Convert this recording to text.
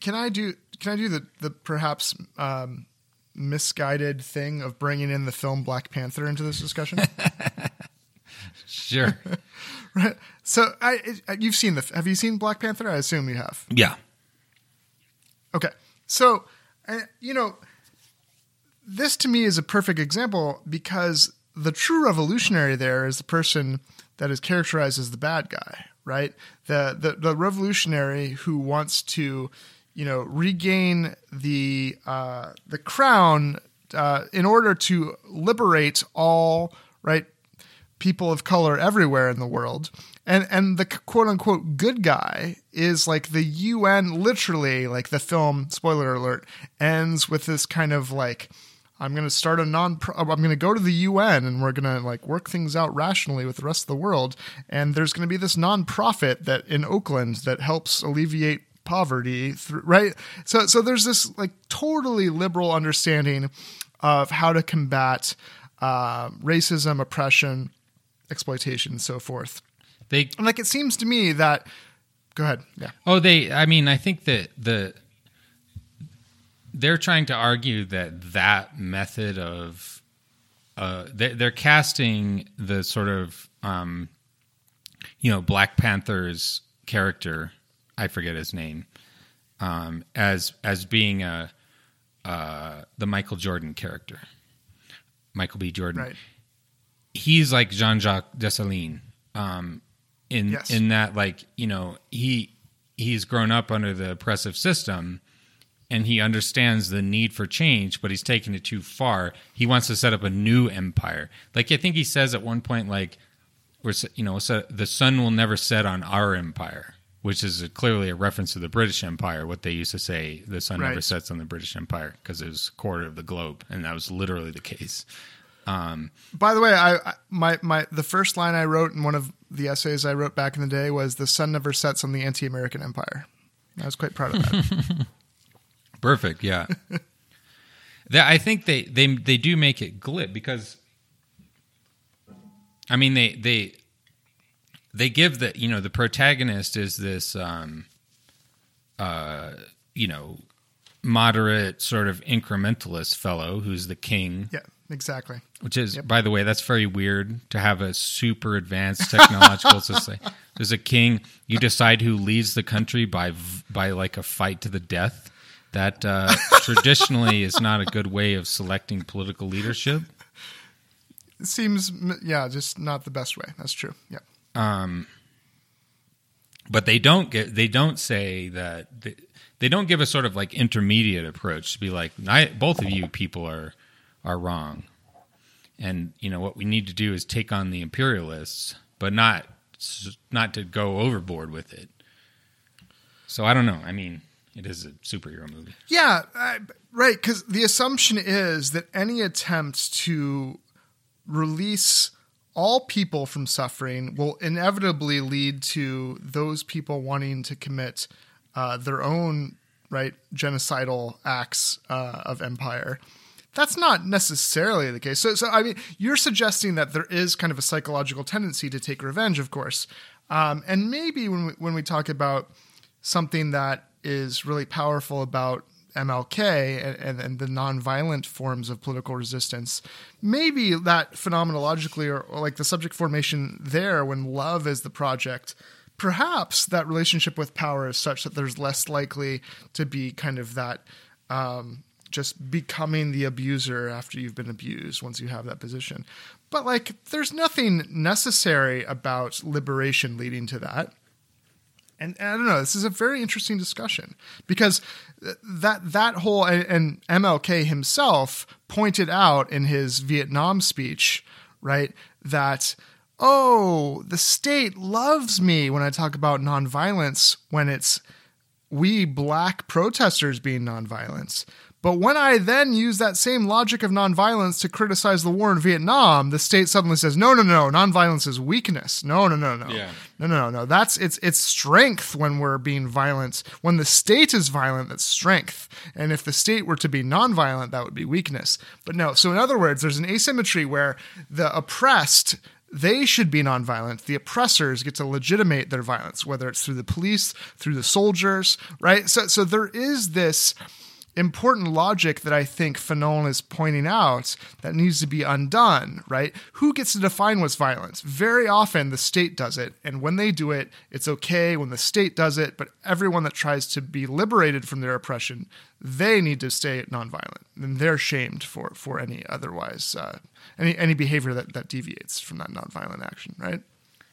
can I do can I do the the perhaps um, misguided thing of bringing in the film Black Panther into this discussion? Sure. right. So I you've seen the have you seen Black Panther? I assume you have. yeah. Okay. So, uh, you know, this to me is a perfect example because the true revolutionary there is the person that is characterized as the bad guy, right? The the, the revolutionary who wants to, you know, regain the uh, the crown uh, in order to liberate all right people of color everywhere in the world. And and the quote unquote good guy is like the UN literally like the film spoiler alert ends with this kind of like I'm going to start a non I'm going to go to the UN and we're going to like work things out rationally with the rest of the world and there's going to be this non-profit that in Oakland that helps alleviate poverty through, right so so there's this like totally liberal understanding of how to combat uh, racism oppression exploitation and so forth. They And like it seems to me that go ahead. Yeah. Oh, they. I mean, I think that the they're trying to argue that that method of uh, they, they're casting the sort of um, you know Black Panther's character. I forget his name um, as as being a uh, the Michael Jordan character, Michael B. Jordan. Right. He's like Jean Jacques Dessalines. Um, in Yes. in that like you know he he's grown up under the oppressive system and he understands the need for change but he's taking it too far he wants to set up a new empire like i think he says at one point like we're you know so the sun will never set on our empire which is a, clearly a reference to the british empire what they used to say the sun never sets on the british empire because it was a quarter of the globe and that was literally the case um, By the way, I I- my my the first line I wrote in one of the essays I wrote back in the day was the sun never sets on the anti-American empire. I was quite proud of that. Perfect. Yeah. that, I think they, they they do make it glib because I mean they they they give the you know the protagonist is this um uh you know moderate sort of incrementalist fellow who's the king yeah, exactly. which is by the way that's very weird to have a super advanced technological society there's a king you decide who leads the country by by like a fight to the death that uh, traditionally is not a good way of selecting political leadership It seems yeah, just not the best way. That's true. Yeah. Um, but they don't get they don't say that they, they don't give a sort of like intermediate approach to be like both of you people are are wrong. And you know what we need to do is take on the imperialists but not not to go overboard with it. So i don't know. I mean it is a superhero movie. Yeah, I, right. Because the assumption is that any attempt to release all people from suffering will inevitably lead to those people wanting to commit uh, their own right genocidal acts uh, of empire. That's not necessarily the case. So, so I mean, you're suggesting that there is kind of a psychological tendency to take revenge, of course, um, and maybe when we, when we talk about something that is really powerful about MLK and, and, and the nonviolent forms of political resistance, maybe that phenomenologically or, or like the subject formation there, when love is the project, perhaps that relationship with power is such that there's less likely to be kind of that um, just becoming the abuser after you've been abused once you have that position. But like, there's nothing necessary about liberation leading to that. And, and I don't know. This is a very interesting discussion because that that whole and, and MLK himself pointed out in his Vietnam speech, right, that oh, the state loves me when I talk about nonviolence when it's we black protesters being nonviolence. But when I then use that same logic of nonviolence to criticize the war in Vietnam, the state suddenly says, "No, no, no, nonviolence is weakness. No, no, no, no, Yeah. no, no, no, no. That's it's it's strength when we're being violent. When the state is violent, that's strength. And if the state were to be nonviolent, that would be weakness. But no. So in other words, there's an asymmetry where the oppressed they should be nonviolent. The oppressors get to legitimate their violence, whether it's through the police, through the soldiers, right? So, so there is this important logic that I think Fanon is pointing out that needs to be undone, right? Who gets to define what's violence? Very often the state does it, and when they do it, it's okay when the state does it, but everyone that tries to be liberated from their oppression, they need to stay nonviolent, and they're shamed for for any otherwise uh, any any behavior that that deviates from that nonviolent action, right?